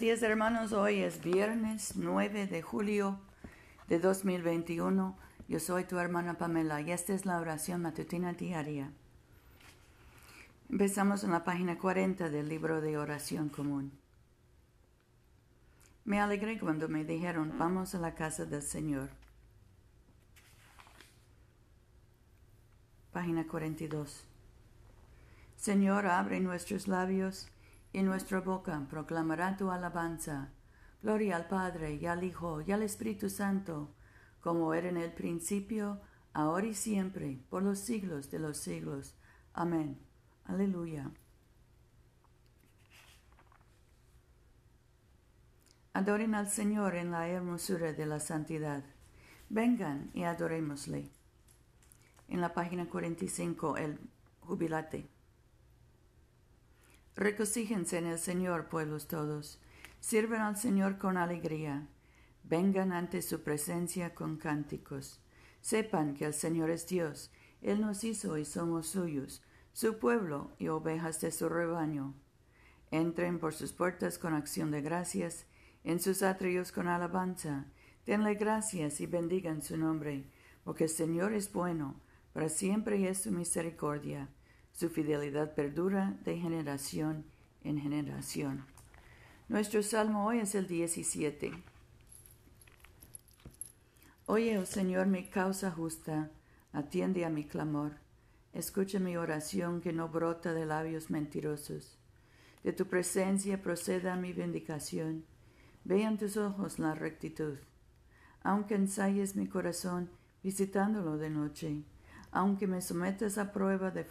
Buenos días hermanos, hoy es viernes 9 de julio de 2021. Yo soy tu hermana Pamela y esta es la oración matutina diaria. Empezamos en la página 40 del libro de oración común. Me alegré cuando me dijeron, vamos a la casa del Señor. Página 42. Señor, abre nuestros labios y nuestra boca proclamará tu alabanza. Gloria al Padre y al Hijo y al Espíritu Santo, como era en el principio, ahora y siempre, por los siglos de los siglos. Amén. Aleluya. Adoren al Señor en la hermosura de la santidad. Vengan y adorémosle. En la página 45, el jubilate. Recocíjense en el Señor, pueblos todos. Sirven al Señor con alegría. Vengan ante su presencia con cánticos. Sepan que el Señor es Dios. Él nos hizo y somos suyos, su pueblo y ovejas de su rebaño. Entren por sus puertas con acción de gracias, en sus atrios con alabanza. Denle gracias y bendigan su nombre, porque el Señor es bueno, para siempre es su misericordia su fidelidad perdura de generación en generación. Nuestro salmo hoy es el 17. Oye, oh Señor, mi causa justa, atiende a mi clamor. Escucha mi oración que no brota de labios mentirosos. De tu presencia proceda mi vindicación. Vean tus ojos la rectitud. Aunque ensayes mi corazón visitándolo de noche, aunque me sometas a prueba de,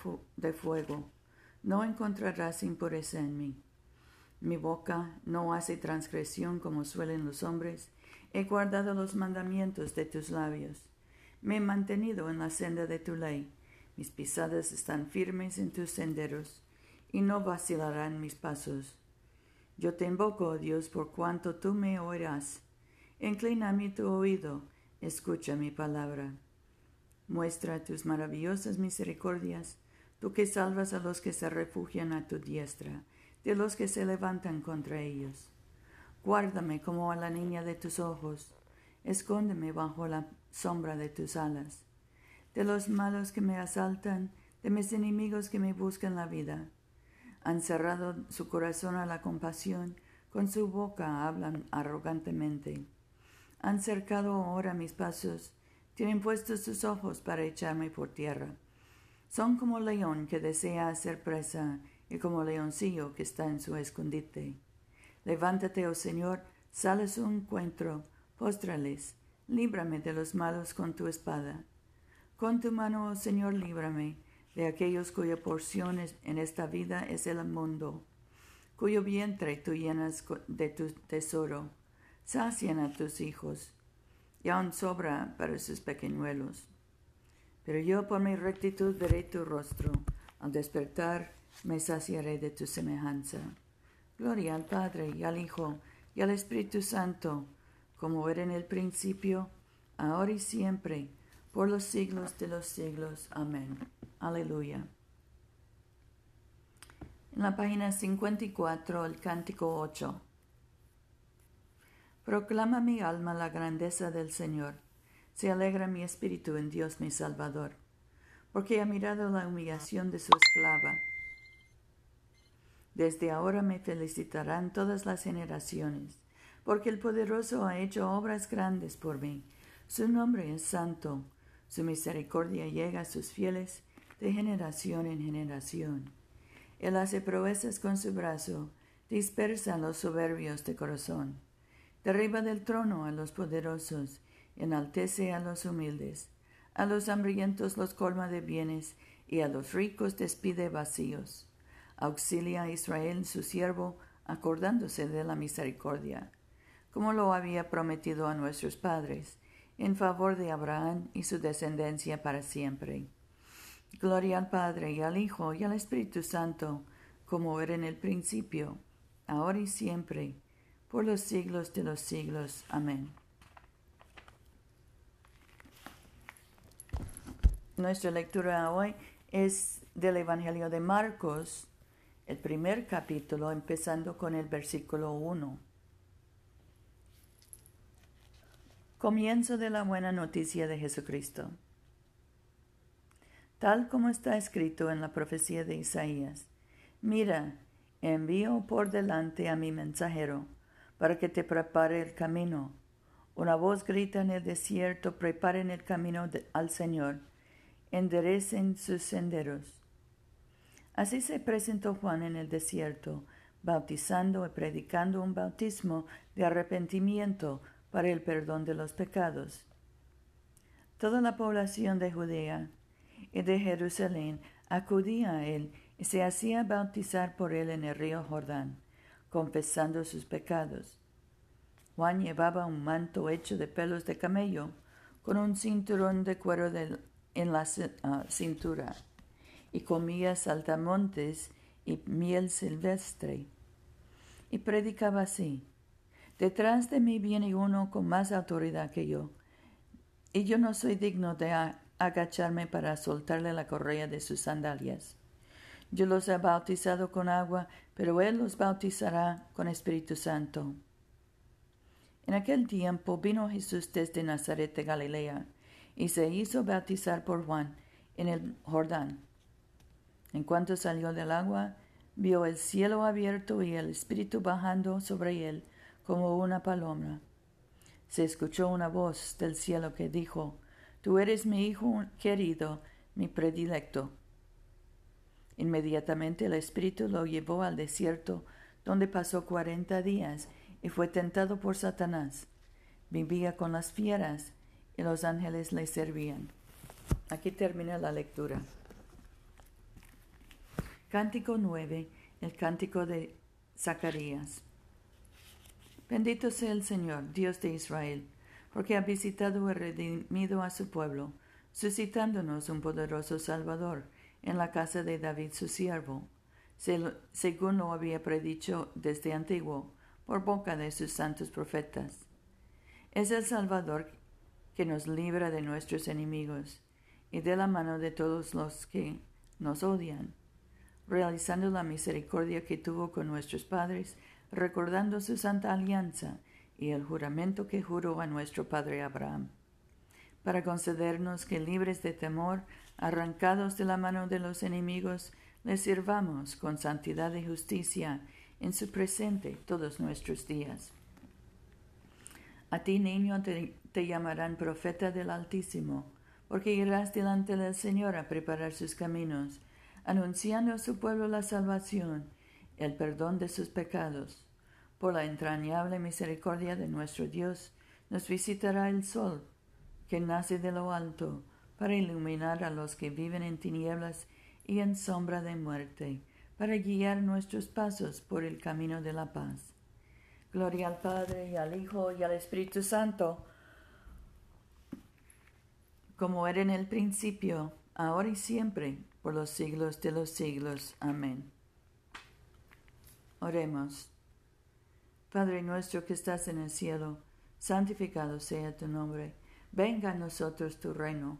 fuego, no encontrarás impureza en mí. Mi boca no hace transgresión como suelen los hombres. He guardado los mandamientos de tus labios. Me he mantenido en la senda de tu ley. Mis pisadas están firmes en tus senderos, y no vacilarán mis pasos. Yo te invoco, oh Dios, por cuanto tú me oirás. Inclina tu oído, escucha mi palabra. Muestra tus maravillosas misericordias, tú que salvas a los que se refugian a tu diestra, de los que se levantan contra ellos. Guárdame como a la niña de tus ojos, escóndeme bajo la sombra de tus alas. De los malos que me asaltan, de mis enemigos que me buscan la vida. Han cerrado su corazón a la compasión, con su boca hablan arrogantemente. Han cercado ahora mis pasos, tienen puestos sus ojos para echarme por tierra. Son como león que desea hacer presa y como leoncillo que está en su escondite. Levántate, oh Señor, sal a su encuentro, póstrales, líbrame de los malos con tu espada. Con tu mano, oh Señor, líbrame de aquellos cuya porción en esta vida es el mundo, cuyo vientre tú llenas de tu tesoro. Sacian a tus hijos y aún sobra para sus pequeñuelos. Pero yo por mi rectitud veré tu rostro, al despertar me saciaré de tu semejanza. Gloria al Padre y al Hijo y al Espíritu Santo, como era en el principio, ahora y siempre, por los siglos de los siglos. Amén. Aleluya. En la página 54, el cántico 8. Proclama mi alma la grandeza del Señor. Se alegra mi espíritu en Dios mi Salvador, porque ha mirado la humillación de su esclava. Desde ahora me felicitarán todas las generaciones, porque el poderoso ha hecho obras grandes por mí. Su nombre es santo, su misericordia llega a sus fieles de generación en generación. Él hace proezas con su brazo, dispersa a los soberbios de corazón Derriba del trono a los poderosos, enaltece a los humildes. A los hambrientos los colma de bienes, y a los ricos despide vacíos. Auxilia a Israel su siervo, acordándose de la misericordia, como lo había prometido a nuestros padres, en favor de Abraham y su descendencia para siempre. Gloria al Padre y al Hijo y al Espíritu Santo, como era en el principio, ahora y siempre, por los siglos de los siglos. Amén. Nuestra lectura hoy es del Evangelio de Marcos, el primer capítulo, empezando con el versículo 1. Comienzo de la buena noticia de Jesucristo. Tal como está escrito en la profecía de Isaías, mira, envío por delante a mi mensajero para que te prepare el camino. Una voz grita en el desierto, preparen el camino al Señor, enderecen sus senderos. Así se presentó Juan en el desierto, bautizando y predicando un bautismo de arrepentimiento para el perdón de los pecados. Toda la población de Judea y de Jerusalén acudía a él y se hacía bautizar por él en el río Jordán, confesando sus pecados. Juan llevaba un manto hecho de pelos de camello, con un cinturón de cuero en la ah, cintura, y comía saltamontes y miel silvestre. Y predicaba así, Detrás de mí viene uno con más autoridad que yo, y yo no soy digno de agacharme para soltarle la correa de sus sandalias. Yo los he bautizado con agua, pero Él los bautizará con Espíritu Santo. En aquel tiempo vino Jesús desde Nazaret de Galilea, y se hizo bautizar por Juan en el Jordán. En cuanto salió del agua, vio el cielo abierto y el Espíritu bajando sobre él como una paloma. Se escuchó una voz del cielo que dijo, Tú eres mi Hijo querido, mi predilecto. Inmediatamente el Espíritu lo llevó al desierto, donde pasó cuarenta días y fue tentado por Satanás. Vivía con las fieras y los ángeles le servían. Aquí termina la lectura. Cántico 9, el cántico de Zacarías. Bendito sea el Señor, Dios de Israel, porque ha visitado y redimido a su pueblo, suscitándonos un poderoso Salvador en la casa de David su siervo, según lo había predicho desde antiguo por boca de sus santos profetas. Es el Salvador que nos libra de nuestros enemigos y de la mano de todos los que nos odian, realizando la misericordia que tuvo con nuestros padres recordando su santa alianza y el juramento que juró a nuestro padre Abraham, para concedernos que libres de temor, arrancados de la mano de los enemigos, le sirvamos con santidad y justicia en su presente todos nuestros días. A ti, niño, te, llamarán profeta del Altísimo, porque irás delante del Señor a preparar sus caminos, anunciando a su pueblo la salvación el perdón de sus pecados. Por la entrañable misericordia de nuestro Dios, nos visitará el sol, que nace de lo alto, para iluminar a los que viven en tinieblas y en sombra de muerte, para guiar nuestros pasos por el camino de la paz. Gloria al Padre y al Hijo y al Espíritu Santo, como era en el principio, ahora y siempre, por los siglos de los siglos. Amén. Oremos. Padre nuestro que estás en el cielo, santificado sea tu nombre. Venga a nosotros tu reino.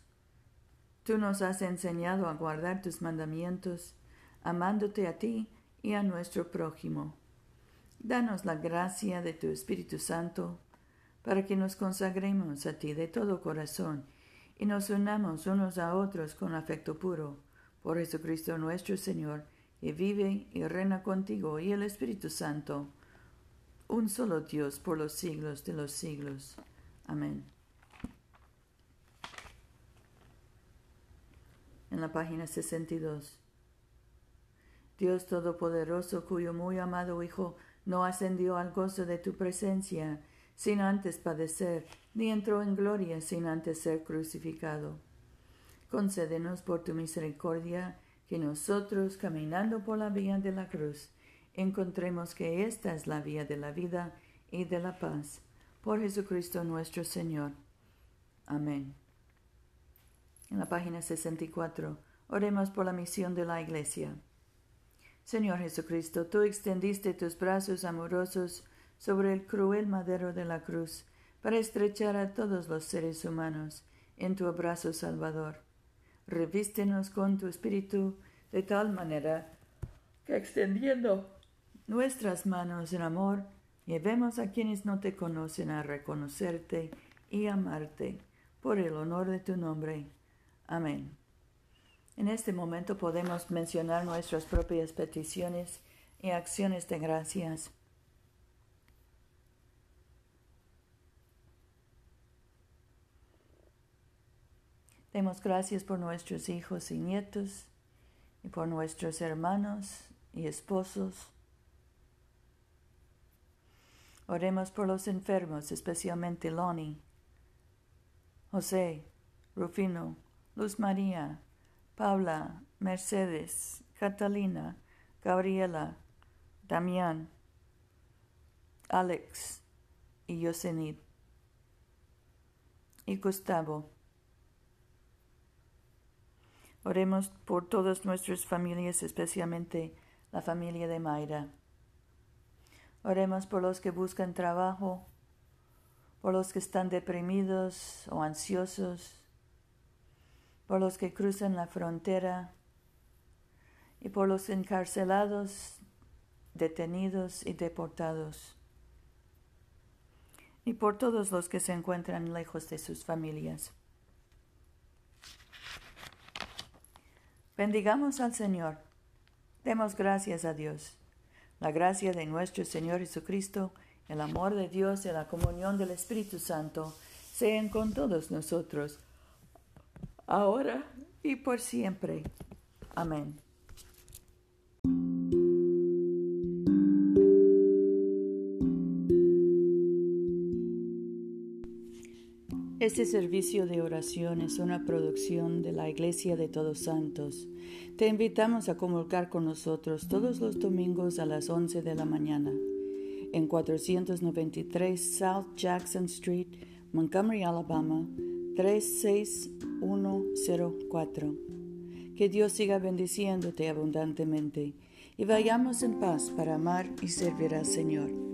tú nos has enseñado a guardar tus mandamientos, amándote a ti y a nuestro prójimo. Danos la gracia de tu Espíritu Santo, para que nos consagremos a ti de todo corazón y nos unamos unos a otros con afecto puro, por Jesucristo nuestro Señor, que vive y reina contigo y el Espíritu Santo, un solo Dios por los siglos de los siglos. Amén. La página 62. Dios Todopoderoso, cuyo muy amado Hijo no ascendió al gozo de tu presencia sin antes padecer, ni entró en gloria sin antes ser crucificado. Concédenos por tu misericordia que nosotros, caminando por la vía de la cruz, encontremos que esta es la vía de la vida y de la paz. Por Jesucristo nuestro Señor. Amén. En la página 64, oremos por la misión de la Iglesia. Señor Jesucristo, tú extendiste tus brazos amorosos sobre el cruel madero de la cruz para estrechar a todos los seres humanos en tu abrazo salvador. Revístenos con tu espíritu de tal manera que extendiendo nuestras manos en amor, llevemos a quienes no te conocen a reconocerte y amarte por el honor de tu nombre. Amén. En este momento podemos mencionar nuestras propias peticiones y acciones de gracias. Demos gracias por nuestros hijos y nietos y por nuestros hermanos y esposos. Oremos por los enfermos, especialmente Lonnie, José, Rufino, Luz María, Paula, Mercedes, Catalina, Gabriela, Damián, Alex y Yosenid. Y Gustavo. Oremos por todas nuestras familias, especialmente la familia de Mayra. Oremos por los que buscan trabajo, por los que están deprimidos o ansiosos, por los que cruzan la frontera y por los encarcelados, detenidos y deportados, y por todos los que se encuentran lejos de sus familias. Bendigamos al Señor. Demos gracias a Dios. La gracia de nuestro Señor Jesucristo, el amor de Dios y la comunión del Espíritu Santo sean con todos nosotros, ahora y por siempre. Amén. Este servicio de oración es una producción de la Iglesia de Todos Santos. Te invitamos a comulgar con nosotros todos los domingos a las 11 de la mañana en 493 South Jackson Street, Montgomery, Alabama 36104. Que Dios siga bendiciéndote abundantemente y vayamos en paz para amar y servir al Señor.